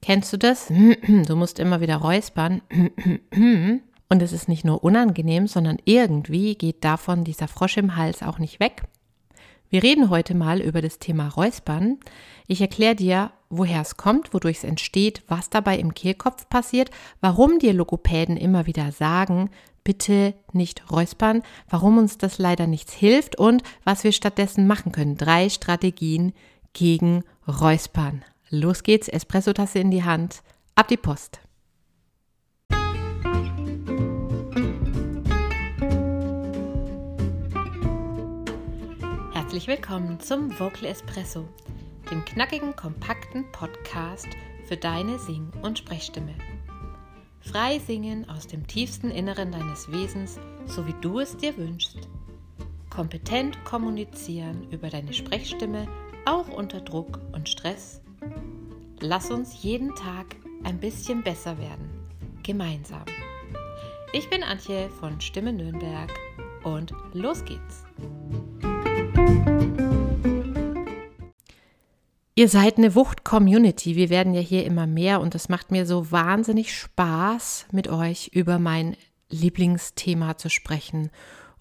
Kennst du das? Du musst immer wieder räuspern. Und es ist nicht nur unangenehm, sondern irgendwie geht davon dieser Frosch im Hals auch nicht weg. Wir reden heute mal über das Thema Räuspern. Ich erkläre dir, woher es kommt, wodurch es entsteht, was dabei im Kehlkopf passiert, warum dir Logopäden immer wieder sagen, bitte nicht räuspern, warum uns das leider nichts hilft und was wir stattdessen machen können. Drei Strategien gegen Räuspern. Los geht's, Espressotasse in die Hand, ab die Post. Herzlich willkommen zum Vocal Espresso, dem knackigen, kompakten Podcast für deine Sing- und Sprechstimme. Frei singen aus dem tiefsten Inneren deines Wesens, so wie du es dir wünschst. Kompetent kommunizieren über deine Sprechstimme, auch unter Druck und Stress. Lass uns jeden Tag ein bisschen besser werden. Gemeinsam. Ich bin Antje von Stimme Nürnberg und los geht's. Ihr seid eine Wucht-Community. Wir werden ja hier immer mehr und es macht mir so wahnsinnig Spaß, mit euch über mein Lieblingsthema zu sprechen,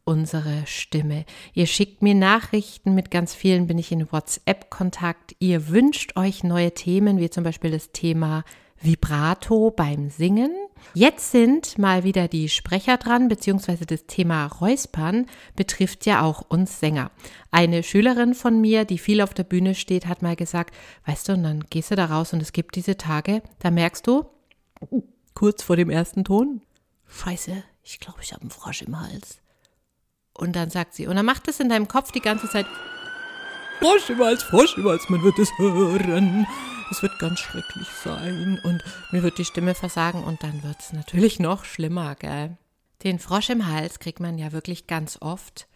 unsere Stimme. Ihr schickt mir Nachrichten, mit ganz vielen bin ich in WhatsApp-Kontakt. Ihr wünscht euch neue Themen, wie zum Beispiel das Thema Vibrato beim Singen. Jetzt sind mal wieder die Sprecher dran, beziehungsweise das Thema Räuspern betrifft ja auch uns Sänger. Eine Schülerin von mir, die viel auf der Bühne steht, hat mal gesagt, weißt du, und dann gehst du da raus und es gibt diese Tage, da merkst du, kurz vor dem ersten Ton, scheiße, ich glaube, ich habe einen Frosch im Hals. Und dann sagt sie, und dann macht es in deinem Kopf die ganze Zeit, Frosch Hals, Frosch Hals, man wird es hören es wird ganz schrecklich sein und mir wird die Stimme versagen und dann wird es natürlich noch schlimmer, gell? Den Frosch im Hals kriegt man ja wirklich ganz oft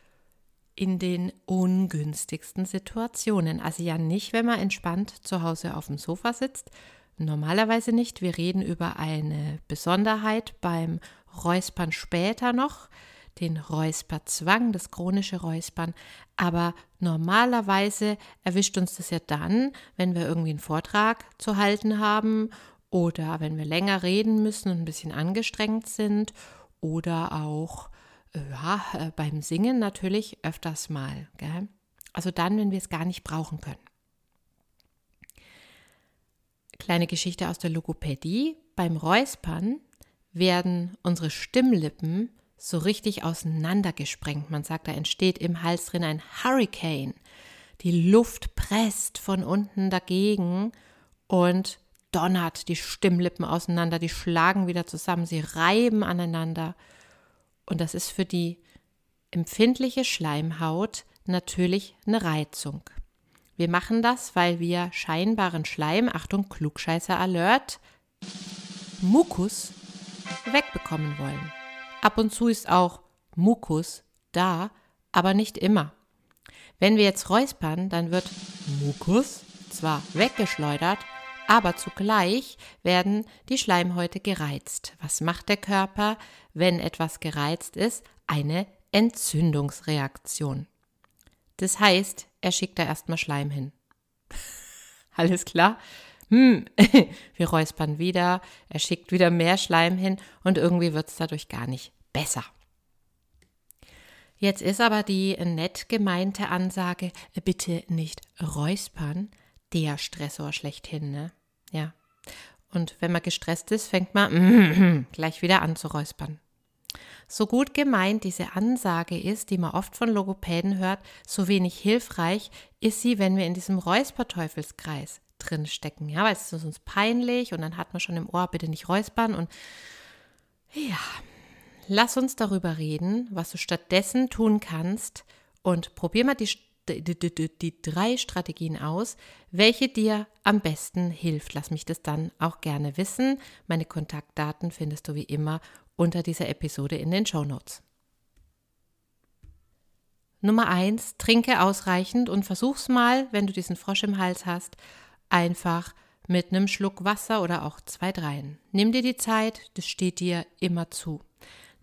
in den ungünstigsten Situationen. Also ja nicht, wenn man entspannt zu Hause auf dem Sofa sitzt. Normalerweise nicht. Wir reden über eine Besonderheit beim Räuspern später noch den Räusperzwang, das chronische Räuspern. Aber normalerweise erwischt uns das ja dann, wenn wir irgendwie einen Vortrag zu halten haben oder wenn wir länger reden müssen und ein bisschen angestrengt sind oder auch ja, äh, beim Singen natürlich öfters mal. Gell? Also dann, wenn wir es gar nicht brauchen können. Kleine Geschichte aus der Logopädie. Beim Räuspern werden unsere Stimmlippen so richtig auseinandergesprengt. Man sagt, da entsteht im Hals drin ein Hurricane. Die Luft presst von unten dagegen und donnert die Stimmlippen auseinander, die schlagen wieder zusammen, sie reiben aneinander. Und das ist für die empfindliche Schleimhaut natürlich eine Reizung. Wir machen das, weil wir scheinbaren Schleim, Achtung, Klugscheißer Alert, Mukus wegbekommen wollen. Ab und zu ist auch Mukus da, aber nicht immer. Wenn wir jetzt räuspern, dann wird Mukus zwar weggeschleudert, aber zugleich werden die Schleimhäute gereizt. Was macht der Körper, wenn etwas gereizt ist? Eine Entzündungsreaktion. Das heißt, er schickt da erstmal Schleim hin. Alles klar? hm, wir räuspern wieder, er schickt wieder mehr Schleim hin und irgendwie wird es dadurch gar nicht besser. Jetzt ist aber die nett gemeinte Ansage, bitte nicht räuspern, der Stressor schlechthin, ne? Ja. Und wenn man gestresst ist, fängt man gleich wieder an zu räuspern. So gut gemeint diese Ansage ist, die man oft von Logopäden hört, so wenig hilfreich ist sie, wenn wir in diesem Räusperteufelskreis drin stecken, ja, weil es ist uns peinlich und dann hat man schon im Ohr, bitte nicht räuspern und ja, lass uns darüber reden, was du stattdessen tun kannst und probier mal die, die, die, die drei Strategien aus, welche dir am besten hilft. Lass mich das dann auch gerne wissen. Meine Kontaktdaten findest du wie immer unter dieser Episode in den Show Notes. Nummer eins, trinke ausreichend und versuch's mal, wenn du diesen Frosch im Hals hast, einfach mit einem Schluck Wasser oder auch zwei, dreien. Nimm dir die Zeit, das steht dir immer zu.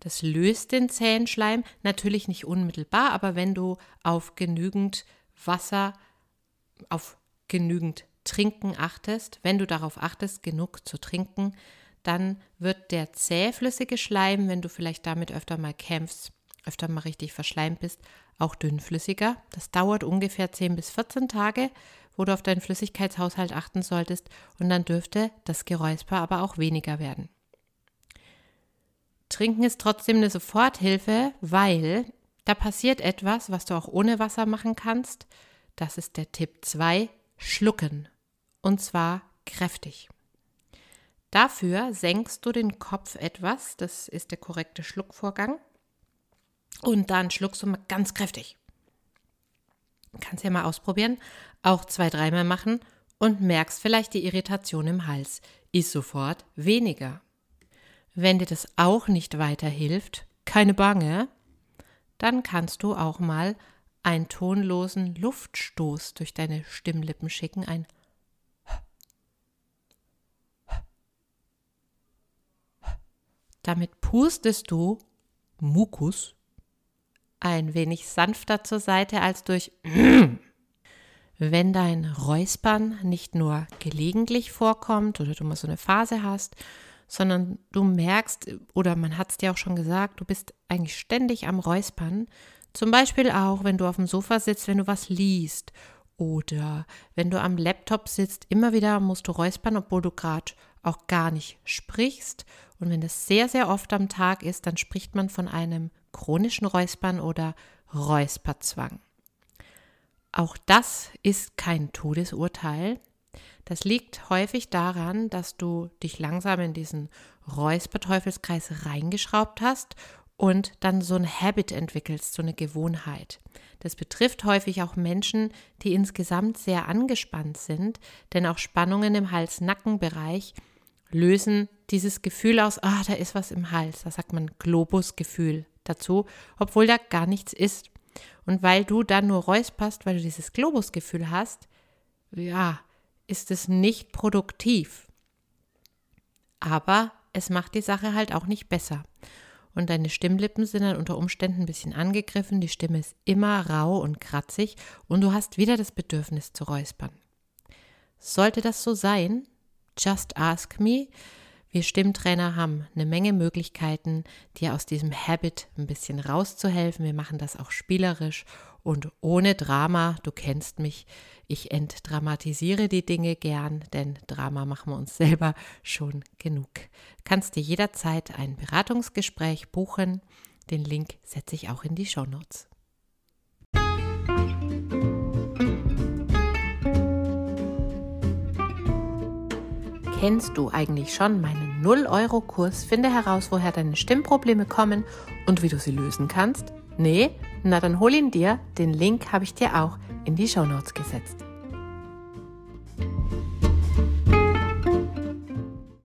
Das löst den Zähnschleim, natürlich nicht unmittelbar, aber wenn du auf genügend Wasser, auf genügend Trinken achtest, wenn du darauf achtest, genug zu trinken, dann wird der zähflüssige Schleim, wenn du vielleicht damit öfter mal kämpfst, öfter mal richtig verschleimt bist, auch dünnflüssiger. Das dauert ungefähr 10 bis 14 Tage, wo du auf deinen Flüssigkeitshaushalt achten solltest und dann dürfte das Geräusper aber auch weniger werden. Trinken ist trotzdem eine Soforthilfe, weil da passiert etwas, was du auch ohne Wasser machen kannst. Das ist der Tipp 2, schlucken. Und zwar kräftig. Dafür senkst du den Kopf etwas, das ist der korrekte Schluckvorgang. Und dann schluckst du mal ganz kräftig. Kannst ja mal ausprobieren, auch zwei, dreimal machen und merkst vielleicht die Irritation im Hals. Ist sofort weniger. Wenn dir das auch nicht weiterhilft, keine Bange, dann kannst du auch mal einen tonlosen Luftstoß durch deine Stimmlippen schicken, ein Damit pustest du Mukus ein wenig sanfter zur Seite als durch Wenn dein Räuspern nicht nur gelegentlich vorkommt oder du mal so eine Phase hast, sondern du merkst, oder man hat es dir auch schon gesagt, du bist eigentlich ständig am Räuspern. Zum Beispiel auch, wenn du auf dem Sofa sitzt, wenn du was liest oder wenn du am Laptop sitzt, immer wieder musst du räuspern, obwohl du gerade auch gar nicht sprichst. Und wenn das sehr, sehr oft am Tag ist, dann spricht man von einem chronischen Räuspern oder Räusperzwang. Auch das ist kein Todesurteil. Das liegt häufig daran, dass du dich langsam in diesen Räusperteufelskreis reingeschraubt hast und dann so ein Habit entwickelst, so eine Gewohnheit. Das betrifft häufig auch Menschen, die insgesamt sehr angespannt sind, denn auch Spannungen im Hals-Nacken-Bereich lösen dieses Gefühl aus, ah, da ist was im Hals. Da sagt man Globusgefühl dazu, obwohl da gar nichts ist. Und weil du dann nur räusperst, weil du dieses Globusgefühl hast, ja, ist es nicht produktiv. Aber es macht die Sache halt auch nicht besser. Und deine Stimmlippen sind dann unter Umständen ein bisschen angegriffen, die Stimme ist immer rau und kratzig und du hast wieder das Bedürfnis zu räuspern. Sollte das so sein, just ask me. Wir Stimmtrainer haben eine Menge Möglichkeiten, dir aus diesem Habit ein bisschen rauszuhelfen. Wir machen das auch spielerisch und ohne Drama. Du kennst mich, ich entdramatisiere die Dinge gern, denn Drama machen wir uns selber schon genug. Kannst dir jederzeit ein Beratungsgespräch buchen. Den Link setze ich auch in die Show Kennst du eigentlich schon meinen 0-Euro-Kurs Finde heraus, woher deine Stimmprobleme kommen und wie du sie lösen kannst? Nee? Na dann hol ihn dir. Den Link habe ich dir auch in die Show Notes gesetzt.